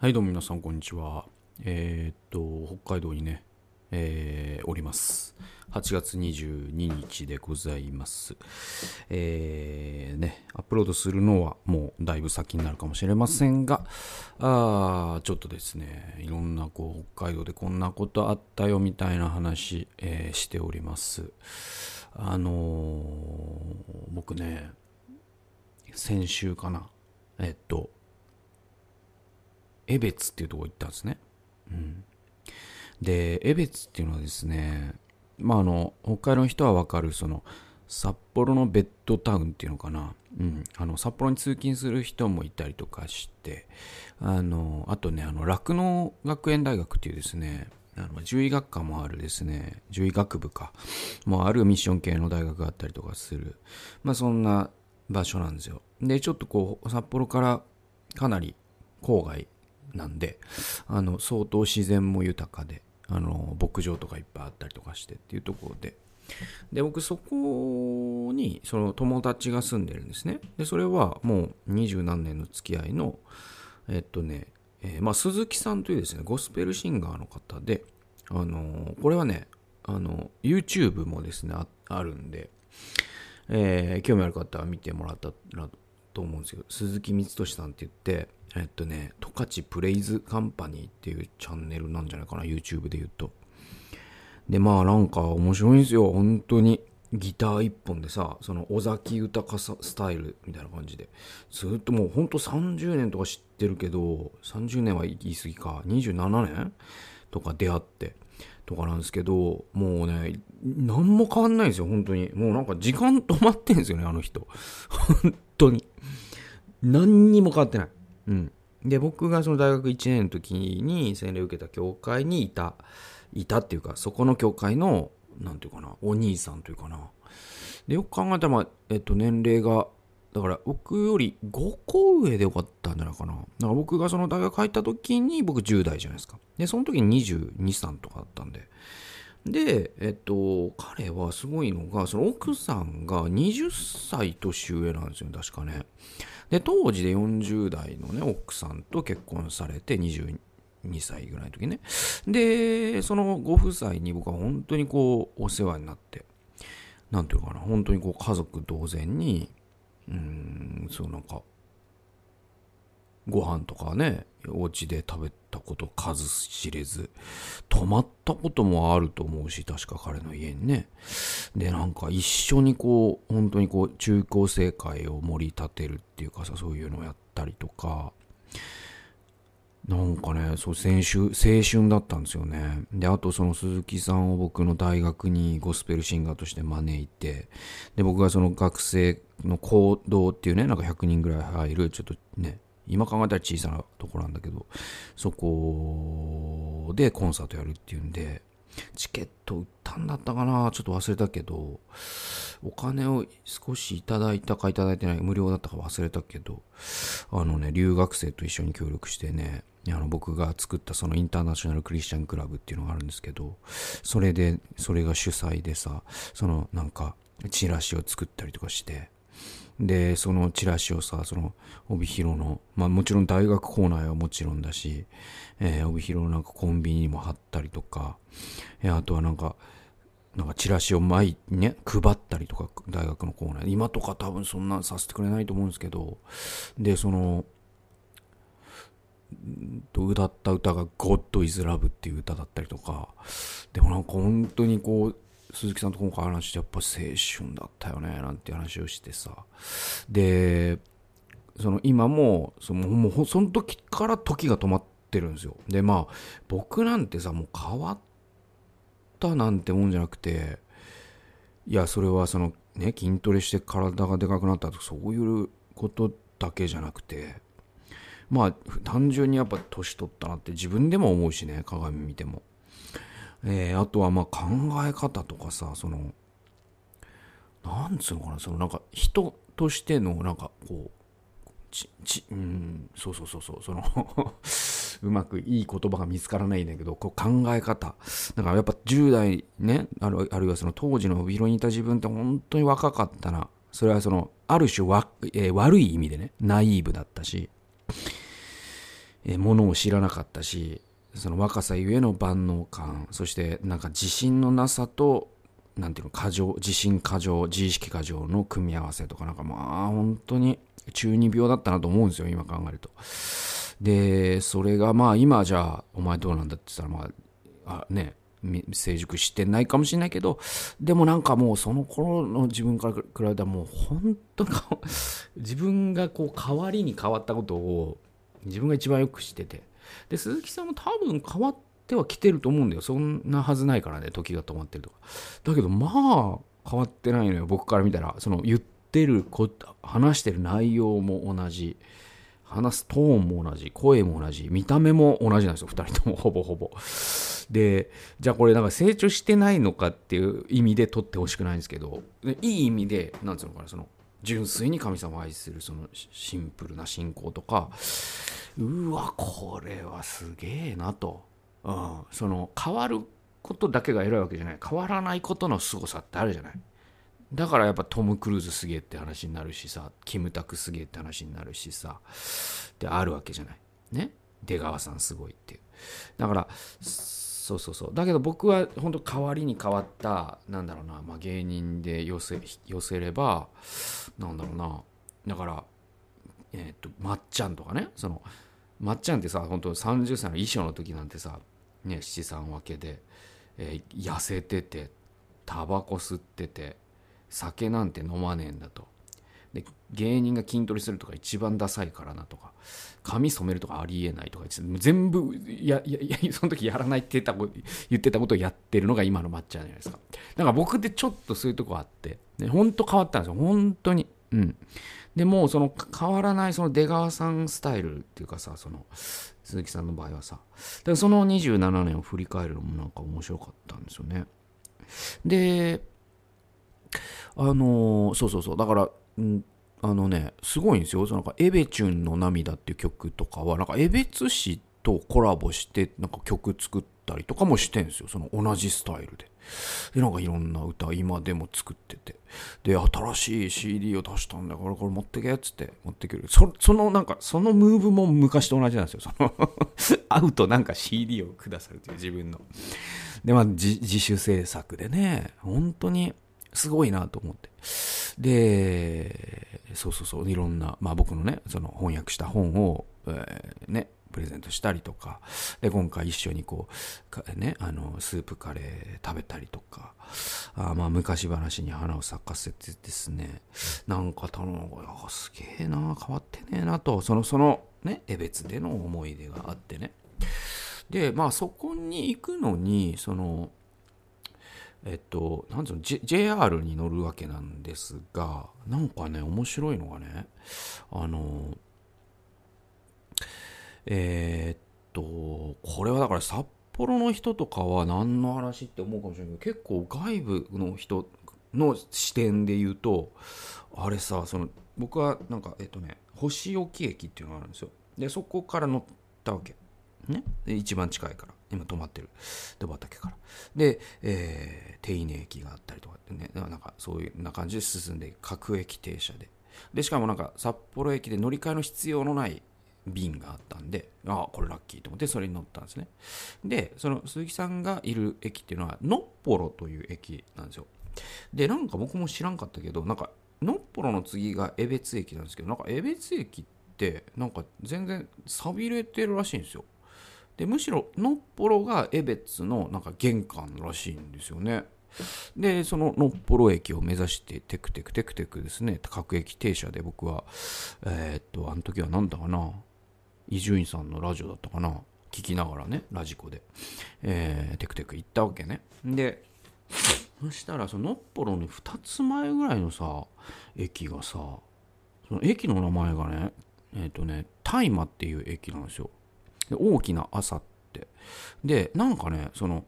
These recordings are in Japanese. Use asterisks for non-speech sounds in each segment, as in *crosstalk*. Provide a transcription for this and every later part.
はい、どうも皆さん、こんにちは。えーっと、北海道にね、えーおります。8月22日でございます。えーね、アップロードするのはもうだいぶ先になるかもしれませんが、あーちょっとですね、いろんなこう、北海道でこんなことあったよみたいな話、えーしております。あのー僕ね、先週かな、えっと、江別っていうとこ行ったんですね。うん。で、江別っていうのはですね、まああの、北海道の人はわかる、その、札幌のベッドタウンっていうのかな。うん。あの、札幌に通勤する人もいたりとかして、あの、あとね、あの、酪農学園大学っていうですね、あの獣医学科もあるですね、獣医学部か、もあるミッション系の大学があったりとかする、まあそんな場所なんですよ。で、ちょっとこう、札幌からかなり郊外なんで、あの、相当自然も豊かで、あの、牧場とかいっぱいあったりとかしてっていうところで、で、僕そこに、その友達が住んでるんですね。で、それはもう二十何年の付き合いの、えっとね、えーまあ、鈴木さんというですね、ゴスペルシンガーの方で、あのこれはね、あの、YouTube もですね、あるんで、えー興味ある方は見てもらったらと思うんですけど、鈴木光俊さんって言って、えっとね、十勝プレイズカンパニーっていうチャンネルなんじゃないかな、YouTube で言うと。で、まあなんか面白いんですよ、本当に。ギター一本でさ、その尾崎豊さスタイルみたいな感じで、ずっともうほんと30年とか知ってるけど、30年は言い過ぎか、27年？とか出会って、とかなんですけど、もうね、何も変わんないんですよ、本当に。もうなんか時間止まってんですよね、あの人。当に。何にも変わってない。うん。で、僕がその大学1年の時に洗礼を受けた教会にいた、いたっていうか、そこの教会の、なんていうかな、お兄さんというかな。で、よく考えたら、まあ、えっと、年齢が、だから僕より5個上でよかったんじゃないかな。だから僕がその大学入った時に僕10代じゃないですか。で、その時に22、3とかだったんで。で、えっと、彼はすごいのが、その奥さんが20歳年上なんですよ、確かね。で、当時で40代のね、奥さんと結婚されて22歳ぐらいの時ね。で、そのご夫妻に僕は本当にこう、お世話になって、なんていうかな、本当にこう、家族同然に、うん、そうなんか、ご飯とかね、お家で食べたこと数知れず、泊まったこともあると思うし、確か彼の家にね。で、なんか一緒にこう、本当にこう、中高生会を盛り立てるっていうかさ、そういうのをやったりとか、なんかね、そう、青春、青春だったんですよね。で、あとその鈴木さんを僕の大学にゴスペルシンガーとして招いて、で、僕がその学生の行動っていうね、なんか100人ぐらい入る、ちょっとね、今考えたら小さなところなんだけど、そこでコンサートやるっていうんで、チケット売ったんだったかなちょっと忘れたけど、お金を少しいただいたかいただいてない、無料だったか忘れたけど、あのね、留学生と一緒に協力してね、あの僕が作ったそのインターナショナルクリスチャンクラブっていうのがあるんですけど、それで、それが主催でさ、そのなんか、チラシを作ったりとかして、で、そのチラシをさ、その、帯広の、まあもちろん大学構内はもちろんだし、えー帯広のなんかコンビニにも貼ったりとか、えーあとはなんか、なんかチラシを毎ね、配ったりとか、大学の構内。今とか多分そんなさせてくれないと思うんですけど、で、その、歌った歌が God is Love っていう歌だったりとか、でもなんか本当にこう、鈴木さんと今回話してやっぱ青春だったよね、なんて話をしてさ。で、その今も、そのもうその時から時が止まってるんですよ。で、まあ、僕なんてさ、もう変わったなんてもんじゃなくて、いや、それはそのね、筋トレして体がでかくなったとか、そういうことだけじゃなくて、まあ、単純にやっぱ年取ったなって自分でも思うしね、鏡見ても。えーあとはまあ考え方とかさ、その、なんつうのかな、そのなんか人としてのなんかこう、ち、ち、うん、そうそうそうそう、その *laughs* うまくいい言葉が見つからないんだけど、こう考え方。だからやっぱ10代ね、あるあるいはその当時の帯広にいた自分って本当に若かったな。それはその、ある種わ、えー悪い意味でね、ナイーブだったし、えーものを知らなかったしその若さゆえの万能感そしてなんか自信のなさとなんていうの過剰自信過剰自意識過剰の組み合わせとかなんかまあ本当に中二病だったなと思うんですよ今考えると。でそれがまあ今じゃあお前どうなんだって言ったらまああね成熟してないかもしれないけどでもなんかもうその頃の自分から比べたらもう本当に *laughs* 自分がこう変わりに変わったことを自分が一番よく知っててで鈴木さんも多分変わってはきてると思うんだよ。そんなはずないからね時が止まってるとか。だけどまあ変わってないのよ僕から見たら。その言ってるこ話してる内容も同じ。話すトーンも同じ声も同じ見た目も同じなんですよ2人とも。ほぼほぼ。でじゃあこれなんか成長してないのかっていう意味で取ってほしくないんですけど。いい意味でなんつうのかなその純粋に神様を愛するそのシンプルな信仰とかうわこれはすげえなと、うん、その変わることだけが偉いわけじゃない。変わらないことの凄さってあるじゃない。だからやっぱトム・クルーズすげえって話になるしさキムタクすげえって話になるしさであるわけじゃない。ね？出川さんすごいっていう。だからそうそうそう。だけど僕は本当代わりに変わったなんだろうな、まあ、芸人で寄せ寄せればなんだろうな。だからえっ、とまっちゃんとかね。そのまっちゃんってさ本当30歳の衣装の時なんてさね七三分けで、えー痩せててタバコ吸ってて酒なんて飲まねえんだと。芸人が筋トレするとか一番ダサいからなとか髪染めるとかありえないとか全部やや *laughs* その時やらないって言った言ってたことをやってるのが今のまっちゃんじゃないですか。だから僕でちょっとそういうとこあってね本当変わったんですよ。本当に。うん。でもうその変わらないその出川さんスタイルっていうかさその鈴木さんの場合はさ。だからその27年を振り返るのもなんか面白かったんですよね。であのそうそうそう。だから、うん、あのねすごいんですよ。そのなんかエベチュンの涙っていう曲とかはなんかエベツ氏とコラボしてなんか曲作ったりとかもしてんですよ。その同じスタイルで。でなんかいろんな歌今でも作ってて。で新しい CD を出したんだからこれ持ってけっつって持ってくる。そそのなんかそのムーブも昔と同じなんですよ。その *laughs* 会うとなんか CD をくださるという自分の。でまあ自自主制作でね本当にすごいなと思って。でそうそうそういろんな、まあ、僕のねその翻訳した本を、えーねプレゼントしたりとかで今回一緒にこうねあのスープカレー食べたりとかあまあ昔話に花を咲かせてですねなんか頼むすげえな変わってねえなとそのそのね江別での思い出があってね。でまあそこに行くのにそのえっと、なんつうの、J、JR に乗るわけなんですが、なんかね、面白いのがね、あの、えーっと、これはだから札幌の人とかは何の話って思うかもしれないけど、結構外部の人の視点で言うと、あれさ、その、僕はなんか、えっとね、星置駅っていうのがあるんですよ。で、そこから乗ったわけ。ね、一番近いから今止まってる。戸畑から。で、えー、手稲駅があったりとかってね。なんかそういうな感じで進んで各駅停車で。でしかもなんか札幌駅で乗り換えの必要のない便があったんでああこれラッキーと思ってそれに乗ったんですね。でその鈴木さんがいる駅っていうのはのっぽろという駅なんですよ。でなんか僕も知らんかったけどなんかのっぽろの次が江別駅なんですけどなんか江別駅ってなんか全然寂れてるらしいんですよ。でむしろのっぽろが江別のなんか玄関らしいんですよね。でそののっぽろ駅を目指してテクテクテクテクですね。各駅停車で僕はえーっとあの時は何だかな。伊集院さんのラジオだったかな。聞きながらねラジコで、えーテクテク行ったわけね。でそしたらそののっぽろの2つ前ぐらいのさ駅がさその駅の名前がねえーっとね大麻っていう駅なんですよ。大きな朝って。でなんかねその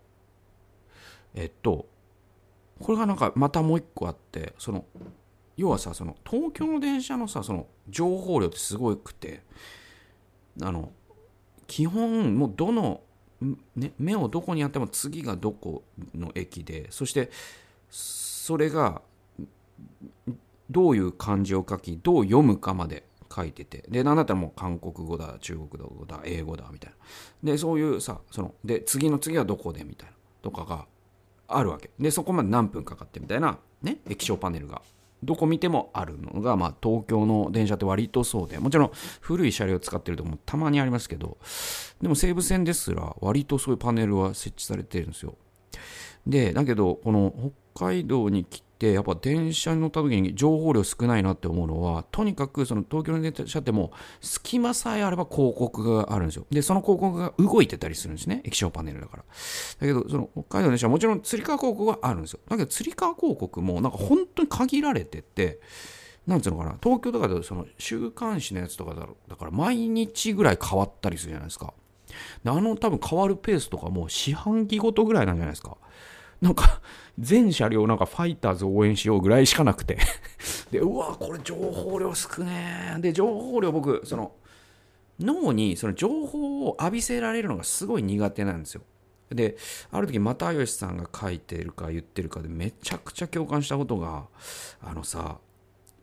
えっとこれがなんかまたもう一個あってその要はさその東京の電車のさその情報量ってすごくてあの基本もうどの、ね、目をどこにやっても次がどこの駅でそしてそれがどういう漢字を書きどう読むかまで書いてて。でなんだったらもう韓国語だ中国語だ英語だみたいな。でそういうさそので次の次はどこでみたいな。とかがあるわけ。でそこまで何分かかってみたいなね液晶パネルが。どこ見てもあるのが、まあ、東京の電車って割とそうで、もちろん古い車両を使ってるとこもたまにありますけど、でも西武線ですら割とそういうパネルは設置されてるんですよ。で、だけど、この北海道に来て、やっぱ電車に乗った時に情報量少ないなって思うのは、とにかくその東京の電車ってもう隙間さえあれば広告があるんですよ。で、その広告が動いてたりするんですね。液晶パネルだから。だけど、その北海道の電車はもちろんつり革広告はあるんですよ。だけど、つり革広告もなんか本当に限られてて、なんつうのかな、東京とかでその週刊誌のやつとかだだから毎日ぐらい変わったりするじゃないですか。であの多分変わるペースとかもう四半期ごとぐらいなんじゃないですか。なんか、全車両なんかファイターズ応援しようぐらいしかなくて *laughs* で、うわ、これ情報量少ねえ。で、情報量僕、その、脳にその情報を浴びせられるのがすごい苦手なんですよ。で、ある時、又吉さんが書いてるか言ってるかでめちゃくちゃ共感したことが、あのさ、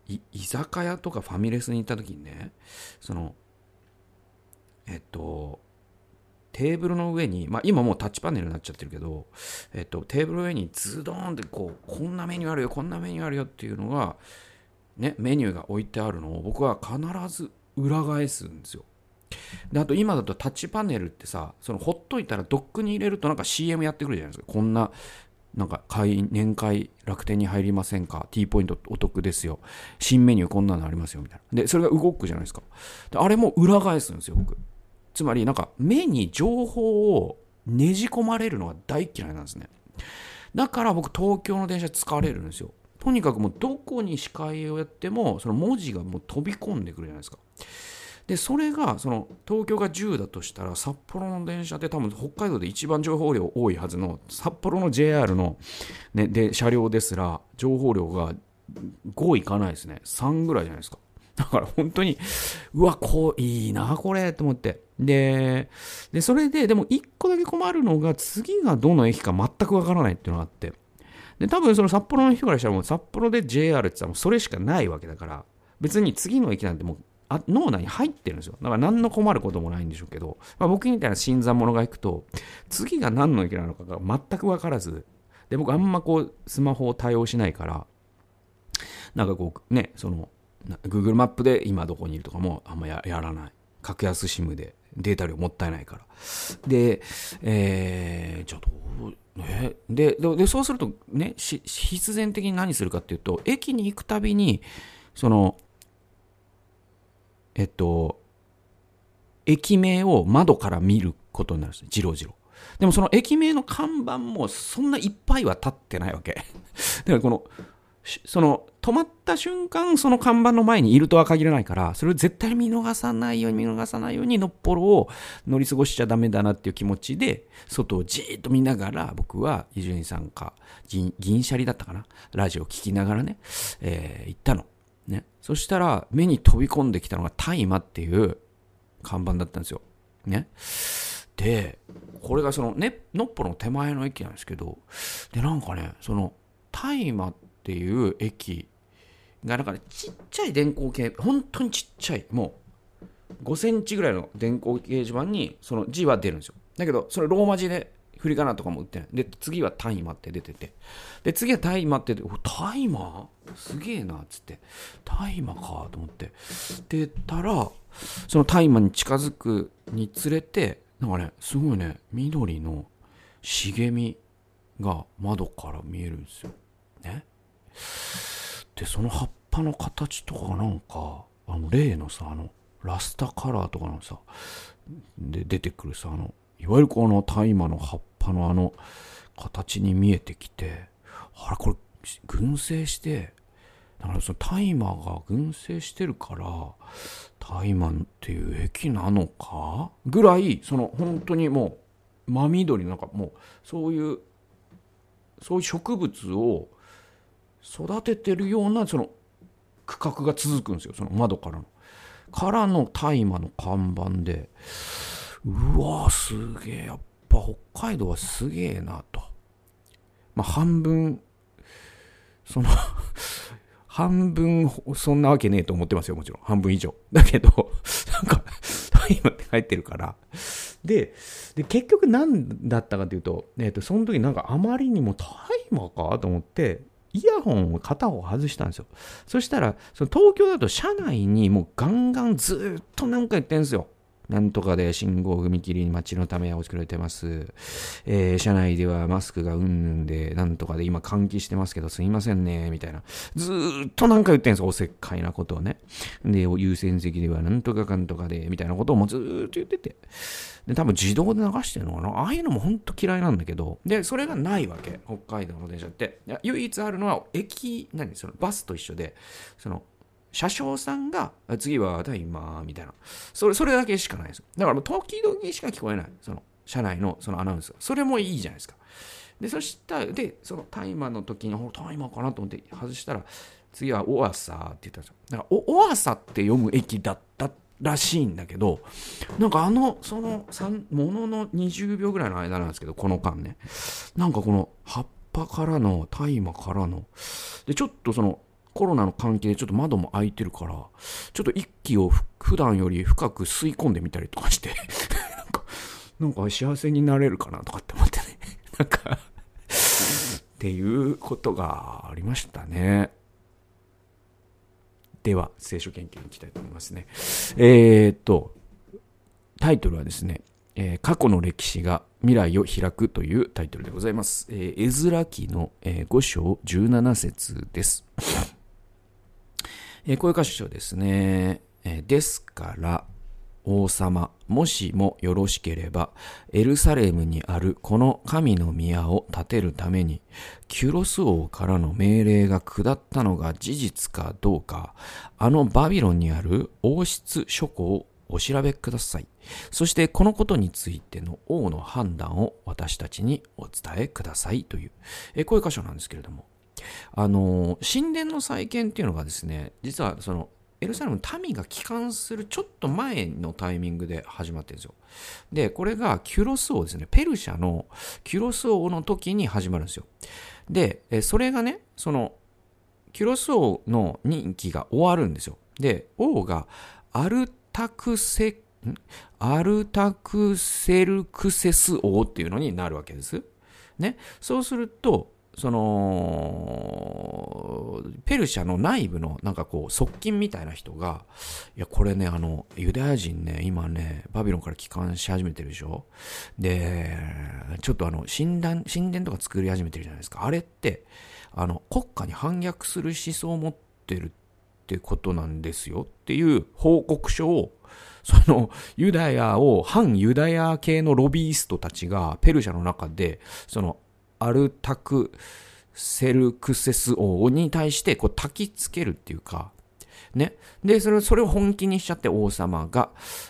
居酒屋とかファミレスに行った時にね、その、えっと、テーブルの上に、まあ、今もうタッチパネルになっちゃってるけど、えっと、テーブルの上にズドーンってこう、こんなメニューあるよ、こんなメニューあるよっていうのが、ね、メニューが置いてあるのを僕は必ず裏返すんですよ。で、あと今だとタッチパネルってさ、そのほっといたらドックに入れるとなんか CM やってくるじゃないですか。こんな、なんか会年会楽天に入りませんか ?T ポイントお得ですよ。新メニューこんなのありますよ。みたいな。で、それが動くじゃないですか。であれも裏返すんですよ、僕。つまりなんか目に情報をねじ込まれるのが大嫌いなんですね。だから僕東京の電車疲れるんですよ。とにかくもうどこに視界をやってもその文字がもう飛び込んでくるじゃないですか。で、それがその東京が10だとしたら札幌の電車って多分北海道で一番情報量多いはずの札幌の JR の、ね、で車両ですら情報量が5いかないですね。3ぐらいじゃないですか。だから本当に、うわ、こう、いいな、これ、と思って。で、で、それで、でも一個だけ困るのが、次がどの駅か全くわからないっていうのがあって。で、多分その札幌の人からしたらもう札幌で JR って言ったらもうそれしかないわけだから、別に次の駅なんてもうあ脳内に入ってるんですよ。だから何の困ることもないんでしょうけど、まあ、僕みたいな新参者が行くと、次が何の駅なのかが全く分からず、で、僕あんまこう、スマホを対応しないから、なんかこう、ね、その、Google マップで今どこにいるとかもあんまやらない。格安 SIM でデータ量もったいないから。で、えー、じゃあどう、ね、でで、そうするとね、必然的に何するかっていうと、駅に行くたびに、その、えっと、駅名を窓から見ることになるんですじろじろ。でもその駅名の看板もそんないっぱいは立ってないわけ。*laughs* だからこの、その止まった瞬間その看板の前にいるとは限らないからそれを絶対見逃さないように見逃さないようにのっぽろを乗り過ごしちゃダメだなっていう気持ちで外をじーっと見ながら僕は伊集院さんか銀シャリだったかな？ラジオ聞きながらね、えー、行ったの。ね。そしたら目に飛び込んできたのが大麻っていう看板だったんですよ。ね。で、これがそのね、のっぽろの手前の駅なんですけど、で、なんかね、その大麻ってっていう駅がなんかねちっちゃい電光掲本当にちっちゃい。もう5センチぐらいの電光掲示板にその字は出るんですよ。だけどそれローマ字で振り仮名とかも売ってない。で次は大麻って出てて。で次は大麻って出て大麻すげえなっつって。大麻かと思って。でたらその大麻に近づくにつれてなんかねすごいね緑の茂みが窓から見えるんですよ。ね？でその葉っぱの形とかなんかあの例のさあのラスタカラーとかのさで出てくるさあのいわゆるこの大麻の葉っぱのあの形に見えてきてあれこれ群生してだからその大麻が群生してるから大麻っていう液なのか？ぐらいその本当にもう真緑のなんかもうそういうそういう植物を育ててるようなその区画が続くんですよその窓からの。からの大麻の看板でうわすげえやっぱ北海道はすげえなと。まあ半分その *laughs* 半分、そんなわけねえと思ってますよ、もちろん。半分以上。だけど、*laughs* なんか、大麻って入ってるから。で、で結局何だったかというと、えっ、ー、と、その時なんかあまりにも大麻かと思って、イヤホンを片方外したんですよ。そしたら、その東京だと車内にもうガンガンずっと何か言ってんですよ。なんとかで信号踏切に街のためを作られてます。えー、車内ではマスクがうんぬんで、なんとかで今換気してますけどすいませんね、みたいな。ずーっとなんか言ってんですおせっかいなことをね。で、優先席ではなんとかかんとかで、みたいなことをもうずーっと言ってて。で、多分自動で流してるのかな？ああいうのも本当嫌いなんだけど。で、それがないわけ。北海道の電車って。唯一あるのは駅、何？そのバスと一緒で、その、車掌さんが、次は大麻みたいな。それ、それだけしかないです。だからもう時々しか聞こえない。その、車内のそのアナウンスが。それもいいじゃないですか。で、そしたら、で、その大麻の時に、大麻かなと思って外したら、次はオアサって言ったんですよ。だからオ、オアサって読む駅だったらしいんだけど、なんかあの、その、ものの20秒ぐらいの間なんですけど、この間ね。なんかこの、葉っぱからの、大麻からの、で、ちょっとその、コロナの関係でちょっと窓も開いてるから、ちょっと一気を普段より深く吸い込んでみたりとかして *laughs* なんか、なんか幸せになれるかなとかって思ってね *laughs* なんかっていうことがありましたね。では、聖書研究に行きたいと思いますね。えー、っと、タイトルはですね、えー、過去の歴史が未来を開くというタイトルでございます。えー、エズラ記の、えー、5章17節です。えー、こういう箇所ですね。えー、ですから、王様、もしもよろしければ、エルサレムにあるこの神の宮を建てるために、キュロス王からの命令が下ったのが事実かどうか、あのバビロンにある王室書庫をお調べください。そしてこのことについての王の判断を私たちにお伝えくださいという、えこういう箇所なんですけれども、あの、神殿の再建っていうのがですね、実はその、エルサレムの民が帰還するちょっと前のタイミングで始まってるんですよ。で、これがキュロス王ですね。ペルシャのキュロス王の時に始まるんですよ。で、それがね、その、キュロス王の任期が終わるんですよ。で、王がアルタクセ、アルタクセルクセス王っていうのになるわけです。ね。そうすると、その、ペルシャの内部のなんかこう側近みたいな人が、いや、これね、あの、ユダヤ人ね、今ね、バビロンから帰還し始めてるでしょ？で、ちょっとあの、神殿、神殿とか作り始めてるじゃないですか。あれって、あの、国家に反逆する思想を持ってるってことなんですよっていう報告書をそのユダヤを反ユダヤ系のロビーストたちがペルシャの中でそのアルタクセルクセス王に対してこう焚きつけるっていうか、ね。で、それそれを本気にしちゃって王様が。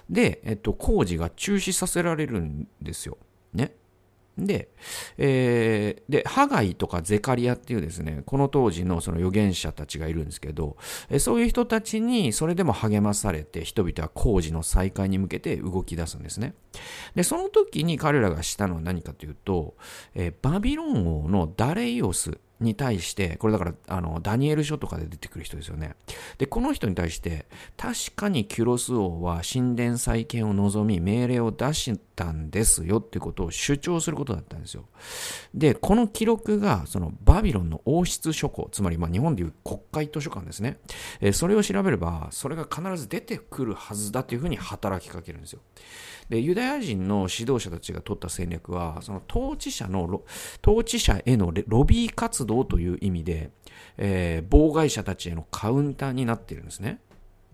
で、えっと、工事が中止させられるんですよ。で、えー、で、ハガイとかゼカリアっていうですね、この当時のその預言者たちがいるんですけど、えそういう人たちにそれでも励まされて、人々は工事の再開に向けて動き出すんですね。で、その時に彼らがしたのは何かというと、えー、バビロン王のダレイオスに対して、これだから、あの、ダニエル書とかで出てくる人ですよね。で、この人に対して、確かにキュロス王は神殿再建を望み、命令を出したんですよってことを主張することだったんですよ。で、この記録が、そのバビロンの王室書庫、つまり、ま、日本でいう国会図書館ですね。えそれを調べれば、それが必ず出てくるはずだというふうに働きかけるんですよ。で、ユダヤ人の指導者たちが取った戦略は、その統治者の、統治者へのロビー活動という意味で、えー、妨害者たちへのカウンターになっているんですね。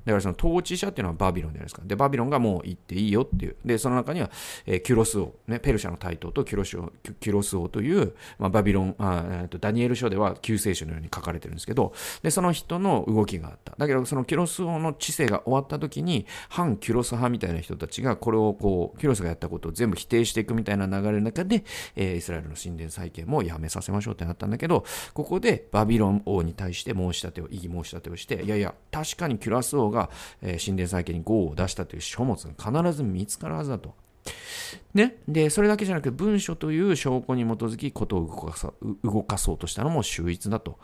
だからその統治者っていうのはバビロンじゃないですか。で、バビロンがもう行っていいよっていう。で、その中には、えー、キュロス王、ね、ペルシャの台頭とキュロス王キュロス王という、まあ、バビロンあ、えーと、ダニエル書では救世主のように書かれてるんですけど、で、その人の動きがあった。だけど、そのキュロス王の知性が終わった時に、反キュロス派みたいな人たちが、これをこう、キュロスがやったことを全部否定していくみたいな流れの中で、えー、イスラエルの神殿再建もやめさせましょうってなったんだけど、ここでバビロン王に対して申し立てを、異議申し立てをして、いやいや、確かにキュロス王が、がえー、神殿再建に号を出したという書物が必ず見つかるはずだと。ね？で、それだけじゃなく、文書という証拠に基づき、ことを動かさ動かそうとしたのも秀逸だと。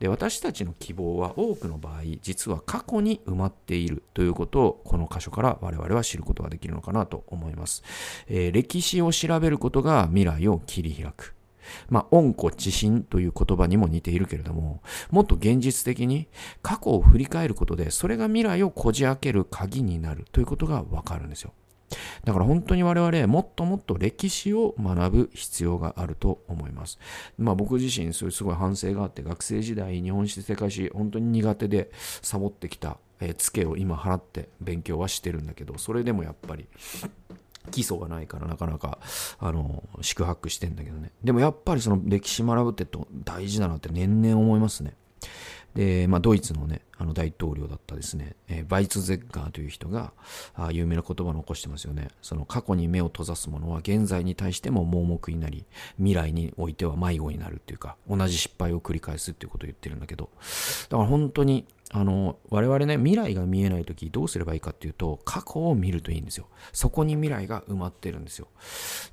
で、私たちの希望は多くの場合、実は過去に埋まっているということを、この箇所から我々は知ることができるのかなと思います。えー、歴史を調べることが未来を切り開く。まあ、温故知新という言葉にも似ているけれども、もっと現実的に過去を振り返ることで、それが未来をこじ開ける鍵になるということがわかるんですよ。だから本当に我々もっともっと歴史を学ぶ必要があると思います。まあ僕自身そういうすごい反省があって学生時代日本史世界史本当に苦手でサボってきた、えー、ツケを今払って勉強はしてるんだけどそれでもやっぱり基礎がないからなかなか、あの、宿泊してんだけどね。でもやっぱりその歴史学ぶってと大事だなって年々思いますね。で、まあ、ドイツのね、あの大統領だったですね、えー、バイツゼッガーという人が、あ有名な言葉を残してますよね。その過去に目を閉ざす者は現在に対しても盲目になり、未来においては迷子になるっていうか、同じ失敗を繰り返すっていうことを言ってるんだけど、だから本当にあの、我々ね、未来が見えないときどうすればいいかっていうと、過去を見るといいんですよ。そこに未来が埋まってるんですよ。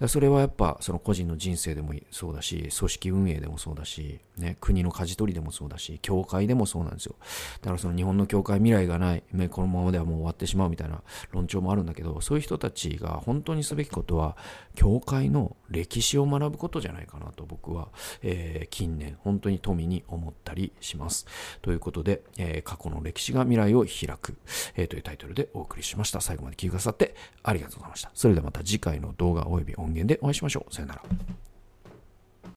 それはやっぱ、その個人の人生でもそうだし、組織運営でもそうだし、ね、国の舵取りでもそうだし、教会でもそうなんですよ。だからその日本の教会未来がない、このままではもう終わってしまうみたいな論調もあるんだけど、そういう人たちが本当にすべきことは、教会の歴史を学ぶことじゃないかなと僕は、えー、近年本当に富に思ったりします。ということで、えー過去の歴史が未来を開く、えー、というタイトルでお送りしました。最後まで聞いてくださってありがとうございました。それではまた次回の動画及び音源でお会いしましょう。さよなら。